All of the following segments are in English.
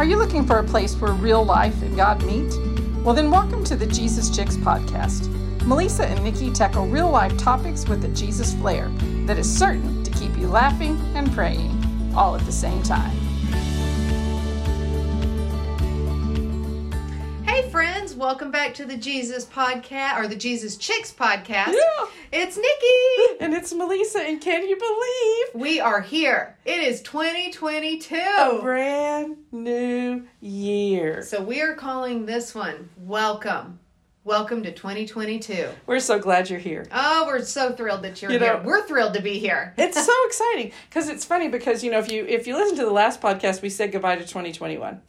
Are you looking for a place where real life and God meet? Well, then welcome to the Jesus Chicks podcast. Melisa and Nikki tackle real life topics with a Jesus flair that is certain to keep you laughing and praying all at the same time. Welcome back to the Jesus podcast or the Jesus Chicks podcast. Yeah. It's Nikki. And it's Melisa, and can you believe We are here. It is 2022. a brand new year? So we are calling this one Welcome. Welcome to 2022. We're so glad you're here. Oh, we're so thrilled that you're You here. know- we're thrilled to be here. It's so exciting because it's funny because you know if you if you listen to the last podcast, we said goodbye to 2021,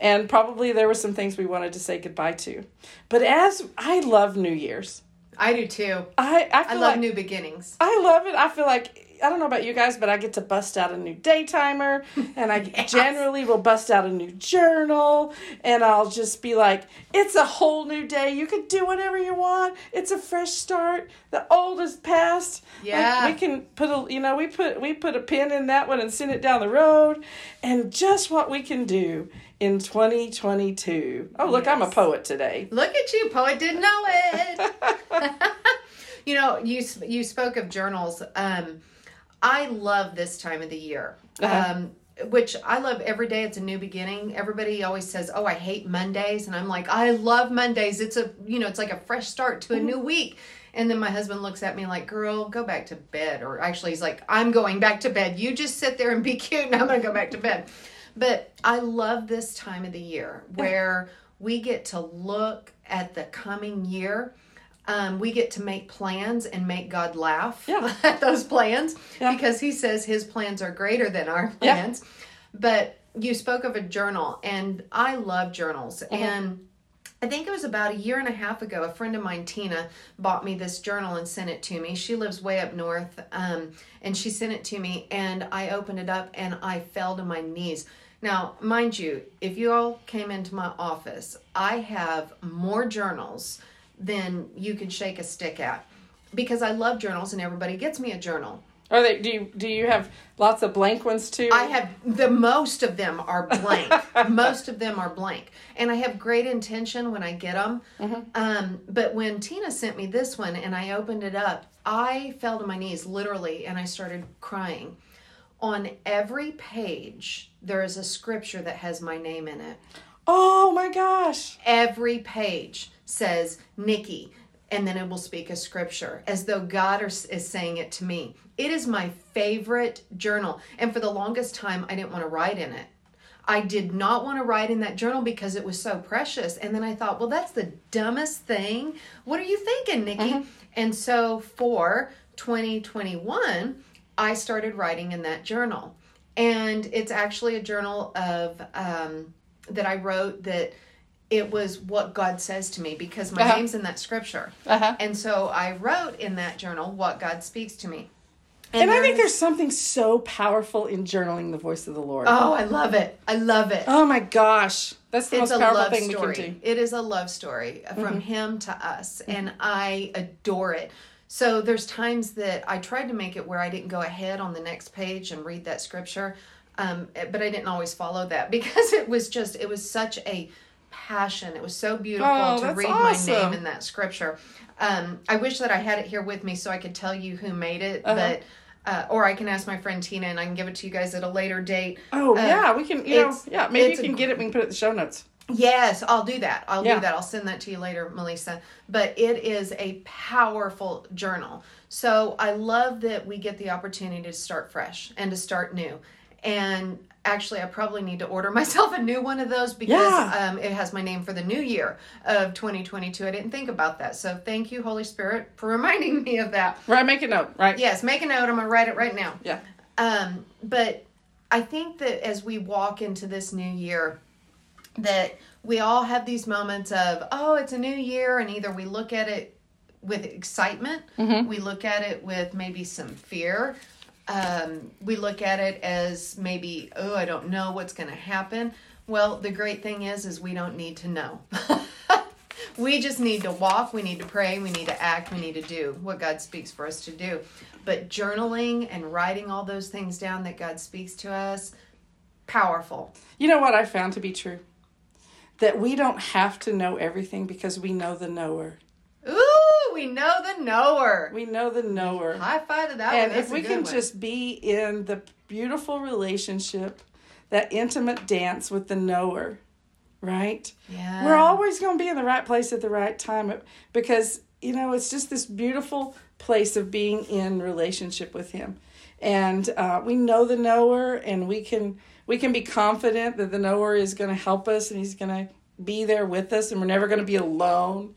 and probably there were some things we wanted to say goodbye to, but as I love New Year's, I do too. I I I love like new beginnings. I love it. I feel like I don't know about you guys, but I get to bust out a new day timer, and I Yes. generally will bust out a new journal, and I'll just be like, "It's a whole new day. You can do whatever you want. It's a fresh start. The old is past. Like, Yeah. we can put a you know we put we put a pin in that one and send it down the road, and just what we can do in 2022. Oh, look, I'm a poet today. Look at you, poet didn't know it. you know, you you spoke of journals. Um, I love this time of the year. Uh-huh. Um, which I love every day. It's a new beginning. Everybody always says, "Oh, I hate Mondays," and I'm like, "I love Mondays. It's a you know, it's like a fresh start to a new week." And then my husband looks at me like, "Girl, go back to bed." Or actually, he's like, "I'm going back to bed. You just sit there and be cute, and I'm going to go back to bed." But I love this time of the year where we get to look at the coming year. Um, we get to make plans and make God laugh Yeah. at those plans Yeah. because He says His plans are greater than our Yeah. plans. But you spoke of a journal, and I love journals. Uh-huh. And I think it was about a year and a half ago, a friend of mine, Tina, bought me this journal and sent it to me. She lives way up north, um, and she sent it to me, and I opened it up and I fell to my knees. Now, mind you, if you all came into my office, I have more journals than you could shake a stick at because I love journals and everybody gets me a journal. Are they? Do you do you have lots of blank ones too? I have the most of them are blank. most of them are blank, and I have great intention when I get them. Um, but when Tina sent me this one and I opened it up, I fell to my knees literally, and I started crying. On every page, there is a scripture that has my name in it. Oh my gosh. Every page says Nikki, and then it will speak a scripture as though God is, is saying it to me. It is my favorite journal. And for the longest time, I didn't want to write in it. I did not want to write in that journal because it was so precious. And then I thought, well, that's the dumbest thing. What are you thinking, Nikki? Mm-hmm. And so for 2021, I started writing in that journal. And it's actually a journal of um, that I wrote that it was what God says to me because my Uh-huh. name's in that scripture. Uh-huh. And so I wrote in that journal what God speaks to me. And, I think there's something so powerful in journaling the voice of the Lord. Oh, I love it. I love it. Oh my gosh. That's the it's most a powerful love thing story. we can do. It is a love story Mm-hmm. from him to us, and I adore it. So there's times that I tried to make it where I didn't go ahead on the next page and read that scripture, um, but I didn't always follow that because it was just it was such a passion. It was so beautiful Oh, to read awesome. my name in that scripture. Um, I wish that I had it here with me so I could tell you who made it, Uh-huh. but. Uh, or I can ask my friend Tina and I can give it to you guys at a later date. Oh Uh, yeah, we can. You know, yeah, maybe you it's a can get it. We can put it in the show notes. Yes, I'll do that. I'll Yeah. do that. I'll send that to you later, Melisa. But it is a powerful journal. So I love that we get the opportunity to start fresh and to start new. And actually, I probably need to order myself a new one of those because Yeah. um, it has my name for the new year of 2022. I didn't think about that. So thank you, Holy Spirit, for reminding me of that. Right, make a note. Right. Yes, make a note. I'm going to write it right now. Yeah. Um, but I think that as we walk into this new year, that we all have these moments of, oh, it's a new year, and either we look at it with excitement, we look at it with maybe some fear, um, we look at it as maybe, oh, I don't know what's going to happen. Well, the great thing is, is we don't need to know. we just need to walk, we need to pray, we need to act, we need to do what God speaks for us to do. But journaling and writing all those things down that God speaks to us, Powerful. You know what I found to be true? That we don't have to know everything because we know the knower. Ooh, we know the knower. We know the knower. High five to that and one. if we can just be in the beautiful relationship, that intimate dance with the knower, right? Yeah. We're always going to be in the right place at the right time because, you know, it's just this beautiful place of being in relationship with him. And uh, we know the knower and we can we can be confident that the knower is going to help us and he's going to be there with us and we're never going to be alone.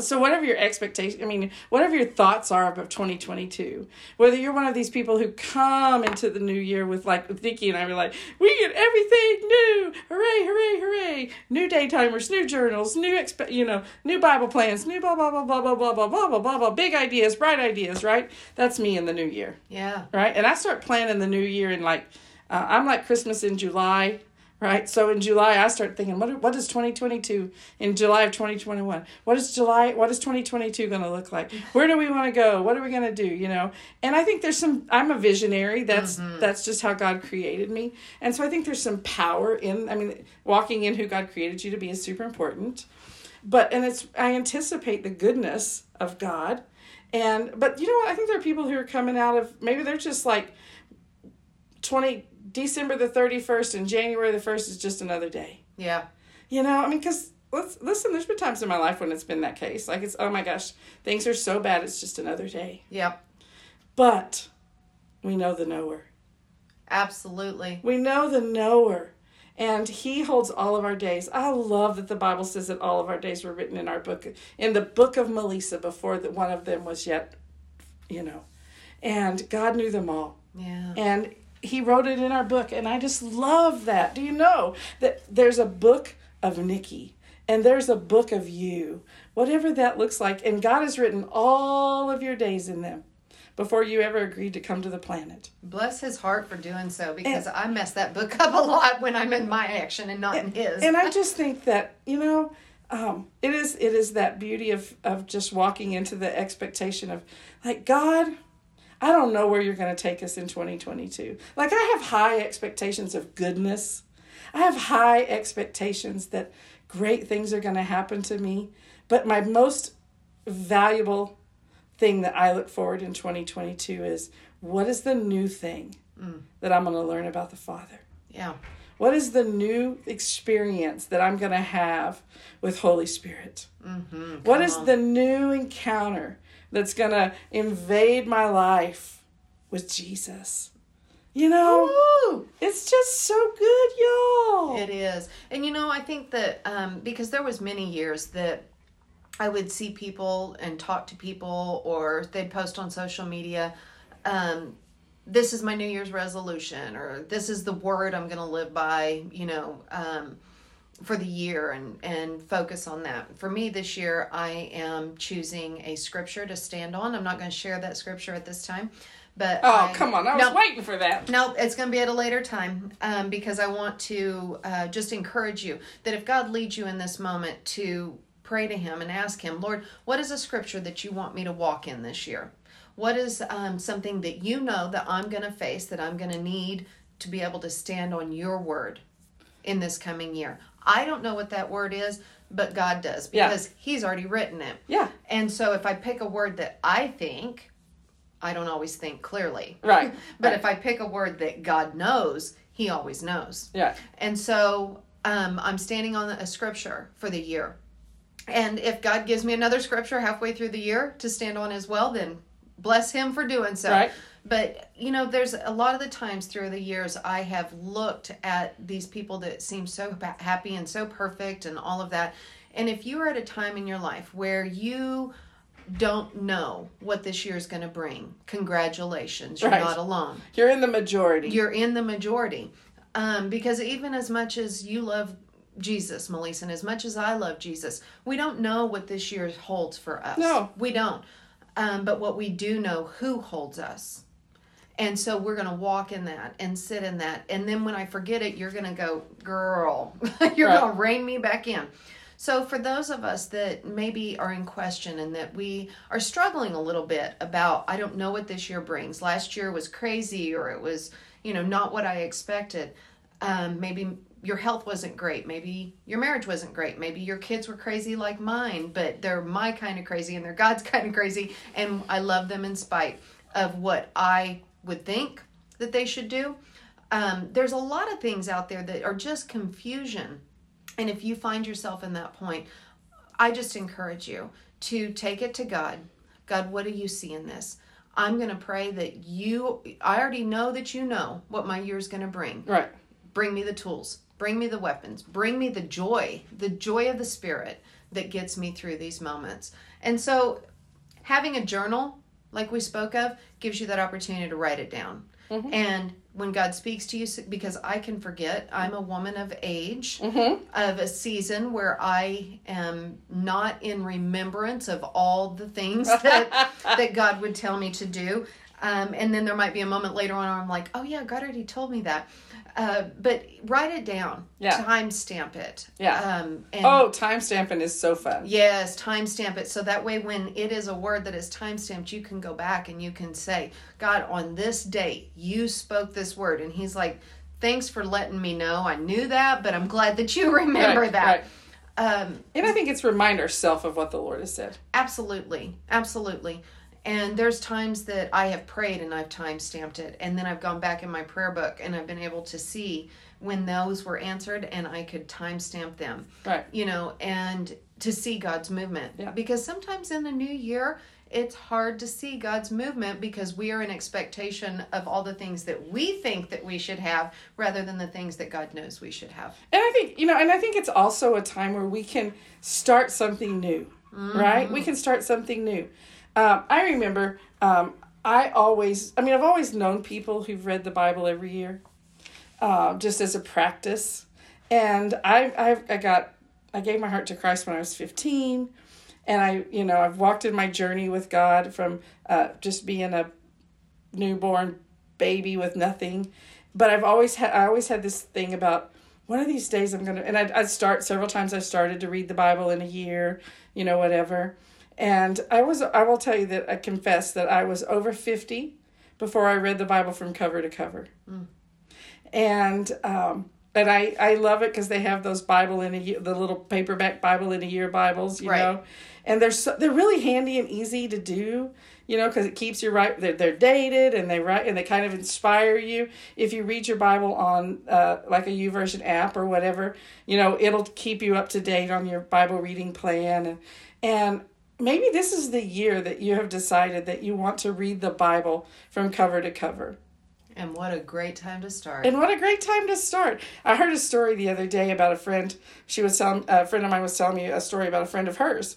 so whatever your expectation, I mean, whatever your thoughts are about 2022, whether you're one of these people who come into the new year with like Nikki and I were like, we get everything new. Hooray, hooray, hooray. New daytimers, new journals, new exp- you know, new Bible plans, new blah blah blah blah blah blah blah blah blah blah blah big ideas, bright ideas, right? That's me in the new year. Yeah. Right? And I start planning the new year in like uh, I'm like Christmas in July right? So in July, I start thinking, what what is 2022 in July of 2021? What is July? What is 2022 going to look like? Where do we want to go? What are we going to do? You know? And I think there's some. I'm a visionary. That's mm-hmm. that's just how God created me, and so I think there's some power in. I mean, walking in who God created you to be is super important. But and it's I anticipate the goodness of God, and but you know what? I think there are people who are coming out of maybe they're just like 20 December the 31st and January the 1st is just another day. Yeah. You know, I mean, because let's listen, there's been times in my life when it's been that case. Like it's, oh my gosh, things are so bad, it's just another day. Yep. But we know the knower. Absolutely. We know the knower. And he holds all of our days. I love that the Bible says that all of our days were written in our book, in the book of Melisa, before that one of them was yet, you know. And God knew them all. Yeah. And he wrote it in our book and i just love that. Do you know that there's a book of nikki and there's a book of you whatever that looks like and god has written all of your days in them before you ever agreed to come to the planet. Bless his heart for doing so because and, i mess that book up a lot when i'm in my action and not and, in his. and i just think that you know um, it is it is that beauty of of just walking into the expectation of like god I don't know where you're going to take us in 2022. Like, I have high expectations of goodness. I have high expectations that great things are going to happen to me. But my most valuable thing that I look forward in 2022 is what is the new thing mm. that I'm going to learn about the Father? Yeah. What is the new experience that I'm going to have with Holy Spirit? Mm-hmm. What is on. the new encounter that's going to invade my life with Jesus. You know, Ooh. it's just so good, y'all. It is. And you know, I think that um, because there was many years that I would see people and talk to people or they'd post on social media, um, this is my New Year's resolution or this is the word I'm going to live by, you know, um, for the year and and focus on that. For me this year I am choosing a scripture to stand on. I'm not going to share that scripture at this time. But oh I, come on! I was no, waiting for that. No, it's going to be at a later time um, because I want to uh, just encourage you that if God leads you in this moment to pray to Him and ask Him, Lord, what is a scripture that you want me to walk in this year? What is um, something that you know that I'm going to face that I'm going to need to be able to stand on Your word in this coming year? I don't know what that word is, but God does because yeah. He's already written it. Yeah. And so if I pick a word that I think, I don't always think clearly. Right. but right. if I pick a word that God knows, He always knows. Yeah. And so um, I'm standing on a scripture for the year. And if God gives me another scripture halfway through the year to stand on as well, then bless Him for doing so. Right. But you know there's a lot of the times through the years i have looked at these people that seem so happy and so perfect and all of that. And if you are at a time in your life where you don't know what this year is going to bring congratulations you're right. not alone. You're in the majority. You're in the majority. Um, because even as much as you love jesus melisa and as much as i love jesus we don't know what this year holds for us. No. We don't um, but what we do know who holds us and so we're going to walk in that and sit in that. And then when I forget it, you're going to go, girl, you're right. going to rein me back in. So, for those of us that maybe are in question and that we are struggling a little bit about, I don't know what this year brings. Last year was crazy or it was, you know, not what I expected. Um, maybe your health wasn't great. Maybe your marriage wasn't great. Maybe your kids were crazy like mine, but they're my kind of crazy and they're God's kind of crazy. And I love them in spite of what I would think that they should do. Um, there's a lot of things out there that are just confusion. And if you find yourself in that point, I just encourage you to take it to God. God, what do you see in this? I'm going to pray that you, I already know that you know what my year is going to bring. Right. Bring me the tools, bring me the weapons, bring me the joy, the joy of the Spirit that gets me through these moments. And so, having a journal, like we spoke of, gives you that opportunity to write it down. Mm-hmm. And when God speaks to you, because I can forget, I'm a woman of age, mm-hmm. of a season where I am not in remembrance of all the things that that God would tell me to do. Um, and then there might be a moment later on where I'm like, oh yeah, God already told me that. Uh, but write it down. Yeah. Timestamp it. Yeah. Um, and oh, timestamping is so fun. Yes, timestamp it. So that way, when it is a word that is timestamped, you can go back and you can say, God, on this date, you spoke this word. And He's like, thanks for letting me know. I knew that, but I'm glad that you remember right, that. Right. Um, and I think it's remind ourselves of what the Lord has said. Absolutely. Absolutely. And there's times that I have prayed and I've time stamped it. And then I've gone back in my prayer book and I've been able to see when those were answered and I could time stamp them. Right. You know, and to see God's movement. Yeah. Because sometimes in the new year, it's hard to see God's movement because we are in expectation of all the things that we think that we should have rather than the things that God knows we should have. And I think, you know, and I think it's also a time where we can start something new, mm-hmm. right? We can start something new. Um, I remember um, I always, I mean, I've always known people who've read the Bible every year, uh, just as a practice. And I, I, I got, I gave my heart to Christ when I was 15. And I, you know, I've walked in my journey with God from uh, just being a newborn baby with nothing. But I've always had, I always had this thing about one of these days I'm to, and I'd, I'd start several times I started to read the Bible in a year, you know, whatever. And I was I will tell you that I confess that I was over 50 before I read the Bible from cover to cover. Mm. And um and I, I love it because they have those Bible in a year, the little paperback Bible in a year Bibles, you right. know, and they're so, they're really handy and easy to do, you know, because it keeps you right. They're, they're dated and they write and they kind of inspire you. If you read your Bible on uh, like a YouVersion app or whatever, you know, it'll keep you up to date on your Bible reading plan and and maybe this is the year that you have decided that you want to read the Bible from cover to cover. And what a great time to start. And what a great time to start. I heard a story the other day about a friend. She was telling a friend of mine was telling me a story about a friend of hers.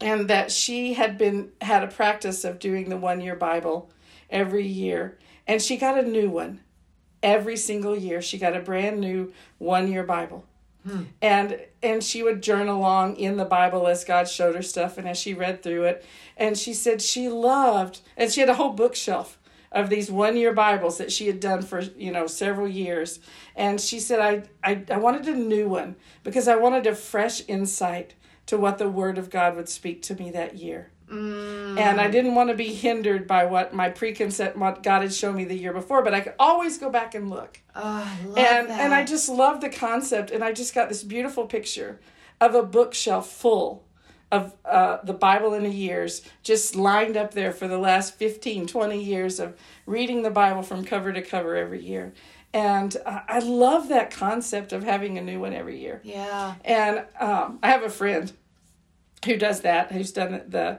And that she had been had a practice of doing the one year Bible every year. And she got a new one. Every single year she got a brand new one year Bible. Hmm. And and she would journal along in the Bible as God showed her stuff and as she read through it. And she said she loved and she had a whole bookshelf of these one year Bibles that she had done for, you know, several years. And she said I, I I wanted a new one because I wanted a fresh insight to what the word of God would speak to me that year. Mm. And I didn't want to be hindered by what my preconcept, what God had shown me the year before, but I could always go back and look. Oh, and that. and I just love the concept, and I just got this beautiful picture of a bookshelf full of uh, the Bible in a years, just lined up there for the last 15, 20 years of reading the Bible from cover to cover every year. And uh, I love that concept of having a new one every year. Yeah. And um, I have a friend who does that who's done the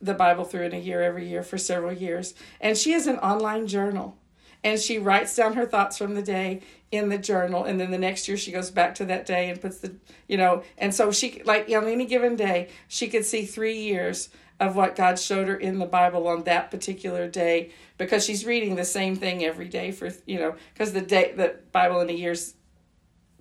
the bible through in a year every year for several years. And she has an online journal. And she writes down her thoughts from the day in the journal. And then the next year she goes back to that day and puts the you know and so she like on any given day she could see three years of what god showed her in the bible on that particular day because she's reading the same thing every day for you know because the day the bible in a year's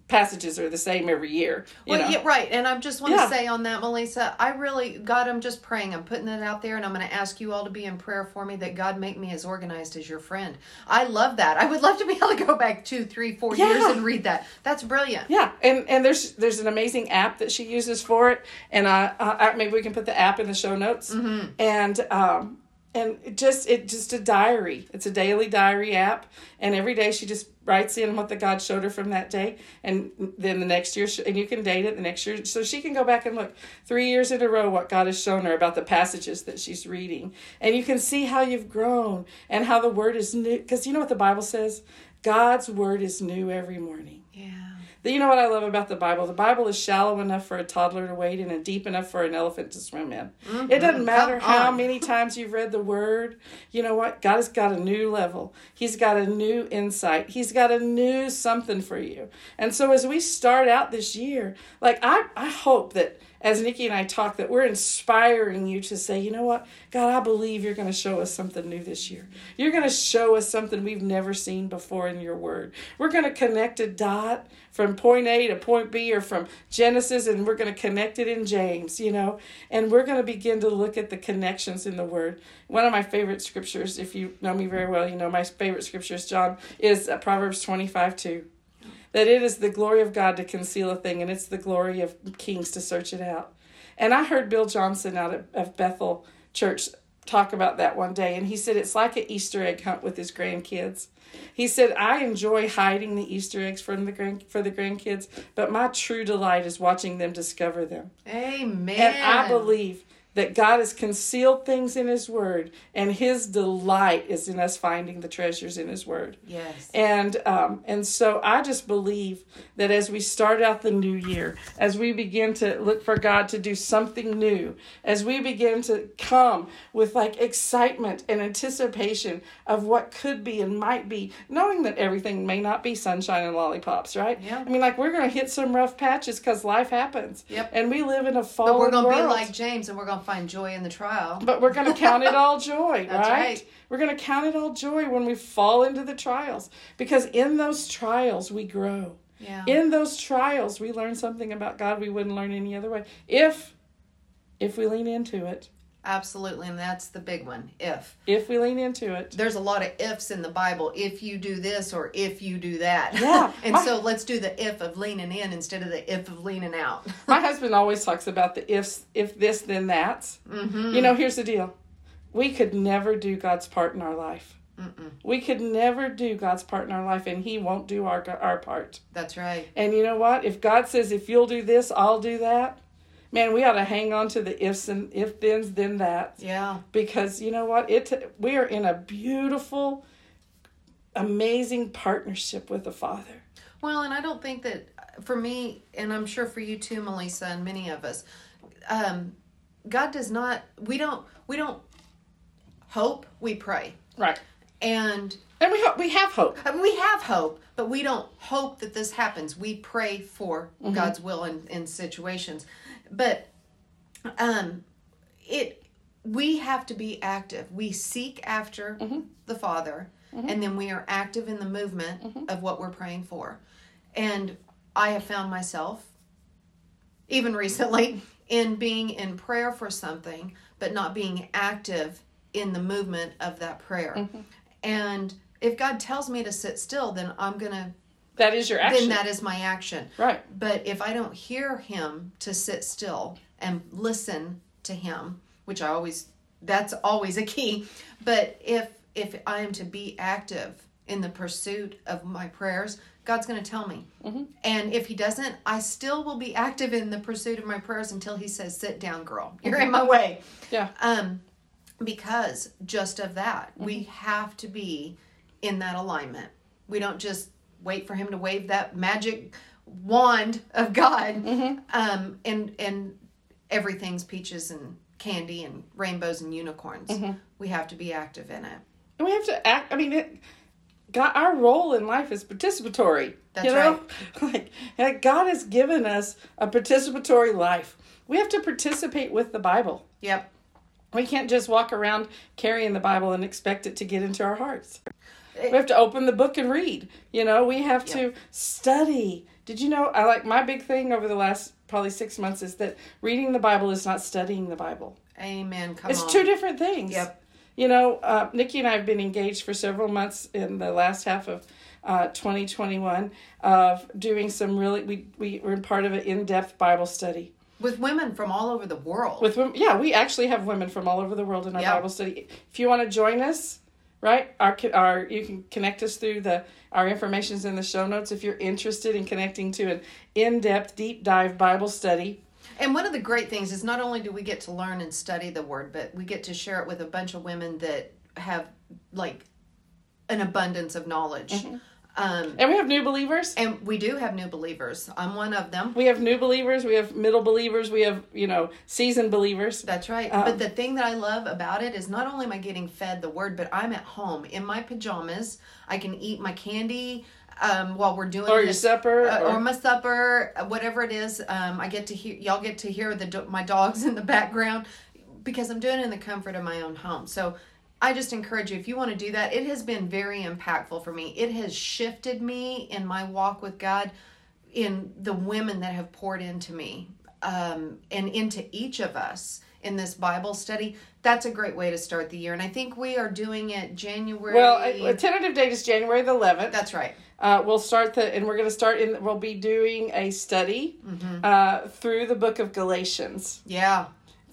passages are the same every year. well, know? yeah, right. And I just want yeah. to say on that, Melisa, I really, God, I'm just praying. I'm putting it out there, and I'm going to ask you all to be in prayer for me that God make me as organized as your friend. I love that. I would love to be able to go back two, three, four yeah. years and read that. That's brilliant. Yeah, and and there's there's an amazing app that she uses for it, and uh, uh maybe we can put the app in the show notes. Mm-hmm. And um, and it just it just a diary. It's a daily diary app, and every day she just writes in what the God showed her from that day, and then the next year, and you can date it the next year, so she can go back and look three years in a row what God has shown her about the passages that she's reading, and you can see how you've grown and how the Word is new. Because you know what the Bible says, God's Word is new every morning. Yeah. You know what I love about the Bible? The Bible is shallow enough for a toddler to wade in and deep enough for an elephant to swim in. Mm-hmm. It doesn't matter how many times you've read the word. You know what? God has got a new level. He's got a new insight. He's got a new something for you. And so as we start out this year, like I, I hope that as Nikki and I talk, that we're inspiring you to say, you know what, God, I believe you're going to show us something new this year. You're going to show us something we've never seen before in your word. We're going to connect a dot from point A to point B or from Genesis and we're going to connect it in James, you know, and we're going to begin to look at the connections in the word. One of my favorite scriptures, if you know me very well, you know my favorite scripture is John, is uh, Proverbs 25 2 that it is the glory of God to conceal a thing, and it's the glory of kings to search it out. And I heard Bill Johnson out of, of Bethel Church talk about that one day, and he said it's like an Easter egg hunt with his grandkids. He said, I enjoy hiding the Easter eggs from the grand, for the grandkids, but my true delight is watching them discover them. Amen. And I believe that God has concealed things in His Word, and His delight is in us finding the treasures in His Word. Yes. And um, and so I just believe that as we start out the new year, as we begin to look for God to do something new, as we begin to come with like excitement and anticipation of what could be and might be, knowing that everything may not be sunshine and lollipops, right? Yeah. I mean, like we're going to hit some rough patches because life happens. Yep. And we live in a fallen world. But we're going to be like James and we're going to find joy in the trial. But we're going to count it all joy, right? right. We're going to count it all joy when we fall into the trials because in those trials we grow. Yeah. In those trials we learn something about God we wouldn't learn any other way. If if we lean into it. Absolutely. And that's the big one. If. If we lean into it. There's a lot of ifs in the Bible. If you do this or if you do that. Yeah. and My- so let's do the if of leaning in instead of the if of leaning out. My husband always talks about the ifs, if this, then that. Mm-hmm. You know, here's the deal. We could never do God's part in our life. We could never do God's part in our life, and He won't do our our part. That's right. And you know what? If God says, if you'll do this, I'll do that, man, we ought to hang on to the ifs and if thens, then that. Yeah. Because you know what? It we are in a beautiful, amazing partnership with the Father. Well, and I don't think that for me, and I'm sure for you too, Melisa, and many of us, um, God does not. We don't. We don't hope. We pray, Right. and And we hope we have hope. I mean, we have hope, but we don't hope that this happens. We pray for Mm-hmm. God's will in, in situations, but um, it we have to be active. We seek after Mm-hmm. the Father, and then we are active in the movement Mm-hmm. of what we're praying for. And I have found myself, even recently, in being in prayer for something, but not being active in the movement of that prayer. Mm-hmm. And if God tells me to sit still, then I'm gonna That is your action. then that is my action. right. But if I don't hear him to sit still and listen to him, which I always that's always a key, but if if I am to be active in the pursuit of my prayers, God's going to tell me. Mm-hmm. And if he doesn't, I still will be active in the pursuit of my prayers until he says, "Sit down, girl. You're mm-hmm. in my way." Yeah. Um, because just of that, we mm-hmm. have to be in that alignment. We don't just wait for him to wave that magic wand of God, um, and and everything's peaches and candy and rainbows and unicorns. We have to be active in it. And we have to act. I mean, it, God, our role in life is participatory. That's you know? Like, like God has given us a participatory life. We have to participate with the Bible. Yep. We can't just walk around carrying the Bible and expect it to get into our hearts. We have to open the book and read. You know, we have to study. Did you know? I like my big thing over the last probably six months is that reading the Bible is not studying the Bible. Amen. Come It's on. two different things. Yep. You know, uh, Nikki and I have been engaged for several months in the last half of uh, 2021 of doing some really, we, we were part of an in depth Bible study. with women from all over the world. With women, yeah, we actually have women from all over the world in our Yeah. Bible study. If you want to join us, right? Our our you can connect us through the our information's in the show notes if you're interested in connecting to an in-depth deep dive Bible study. And one of the great things is not only do we get to learn and study the word, but we get to share it with a bunch of women that have like an abundance of knowledge. Mm-hmm. Um, And we have new believers. and we do have new believers. I'm one of them. We have new believers, we have middle believers, we have, you know, seasoned believers. That's right. but the thing that I love about it is not only am I getting fed the word, but I'm at home in my pajamas. I can eat my candy um, while we're doing Or your supper, uh, or- or, my supper, uh, whatever it is. Um, I get to hear y'all get to hear the my dogs in the background because I'm doing it in the comfort of my own home. So I just encourage you if you want to do that. It has been very impactful for me. It has shifted me in my walk with God in the women that have poured into me um, and into each of us in this Bible study. That's a great way to start the year. And I think we are doing it January. Well, a, a tentative date is January the 11th. that's right. Uh, we'll start the, and we're going to start in, we'll be doing a study Mm-hmm. uh, through the book of Galatians. Yeah.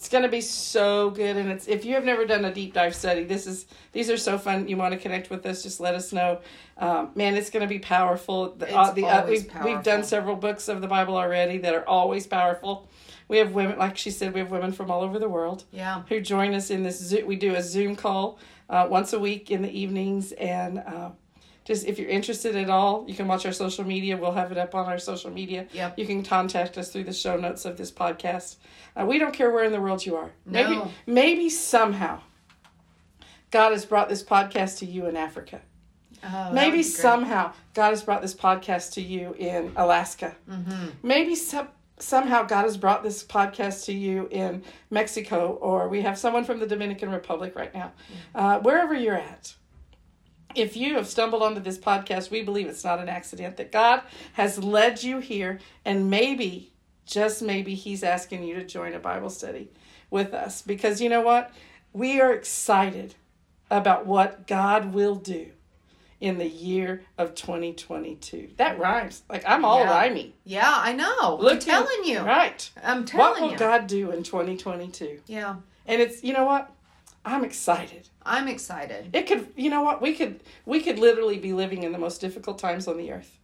It's going to be so good, and it's if you have never done a deep dive study, this is these are so fun. You want to connect with us? Just let us know. Um, man, it's going to be powerful. The, uh, the, uh, we've we've done several books of the Bible already that are always powerful. We have women, like she said, we have women from all over the world Yeah. who join us in this. We do a Zoom call uh, once a week in the evenings, and uh, just if you're interested at all, you can watch our social media. We'll have it up on our social media. Yep. You can contact us through the show notes of this podcast. Uh, we don't care where in the world you are. Maybe No. maybe somehow God has brought this podcast to you in Africa. Oh, Maybe somehow God has brought this podcast to you in Alaska. Mm-hmm. Maybe some, somehow God has brought this podcast to you in Mexico, or we have someone from the Dominican Republic right now. Uh, wherever you're at. If you have stumbled onto this podcast, we believe it's not an accident, that God has led you here, and maybe, just maybe, He's asking you to join a Bible study with us. Because you know what? We are excited about what God will do in the year of 2022. That rhymes. Like I'm all Yeah. rhyming. Yeah, I know. I'm telling you. Right. I'm telling you. What will you. God do in 2022? Yeah. And it's you know what? I'm excited. I'm excited. It could you know what? We could we could literally be living in the most difficult times on the earth.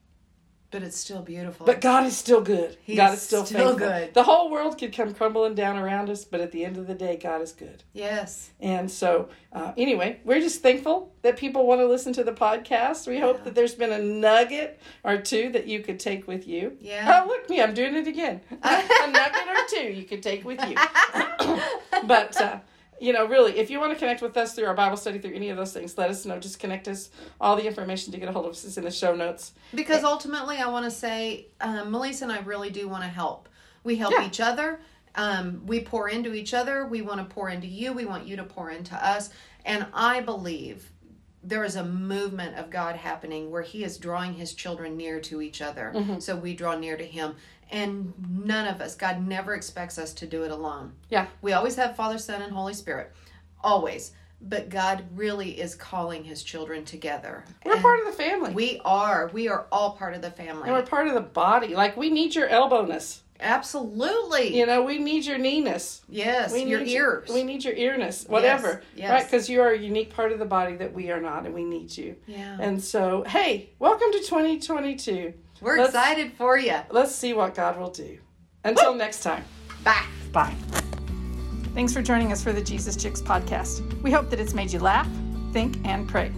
But it's still beautiful. But God is still good. He God is still, still faithful. good. The whole world could come crumbling down around us, but at the end of the day, God is good. yes. And so, uh, anyway, we're just thankful that people want to listen to the podcast. We hope that there's been a nugget or two that you could take with you. Yeah. Oh, look me, I'm doing it again. a nugget or two you could take with you. but, uh, you know, really, if you want to connect with us through our Bible study, through any of those things, let us know. Just connect us. All the information to get a hold of us is in the show notes. Because ultimately, I want to say, um, Melisa and I really do want to help. We help Yeah. each other. Um, we pour into each other. We want to pour into you. We want you to pour into us. And I believe there is a movement of God happening where He is drawing His children near to each other. So we draw near to Him. And none of us, God never expects us to do it alone. Yeah. We always have Father, Son, and Holy Spirit. Always. But God really is calling His children together. We're And part of the family. we are. We are all part of the family. and we're part of the body. Like, we need your elbowness. Absolutely. You know, we need your kneeness. yes. We need your ears. we need your earness, whatever. yes. Right? Because you are a unique part of the body that we are not, and we need you. yeah. And so, hey, welcome to 2022. We're let's- excited for you. Let's see what God will do. Until next time, Bye. bye. Thanks for joining us for the Jesus Chicks podcast. We hope that it's made you laugh, think, and pray.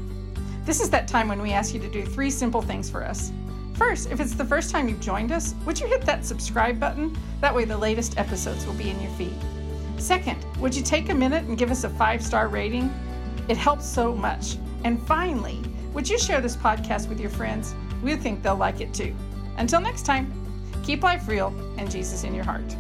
This is that time when we ask you to do three simple things for us. First, if it's the first time you've joined us, would you hit that subscribe button? That way, the latest episodes will be in your feed. Second, would you take a minute and give us a five star rating? It helps so much. And finally, would you share this podcast with your friends? We think they'll like it too. Until next time, keep life real and Jesus in your heart.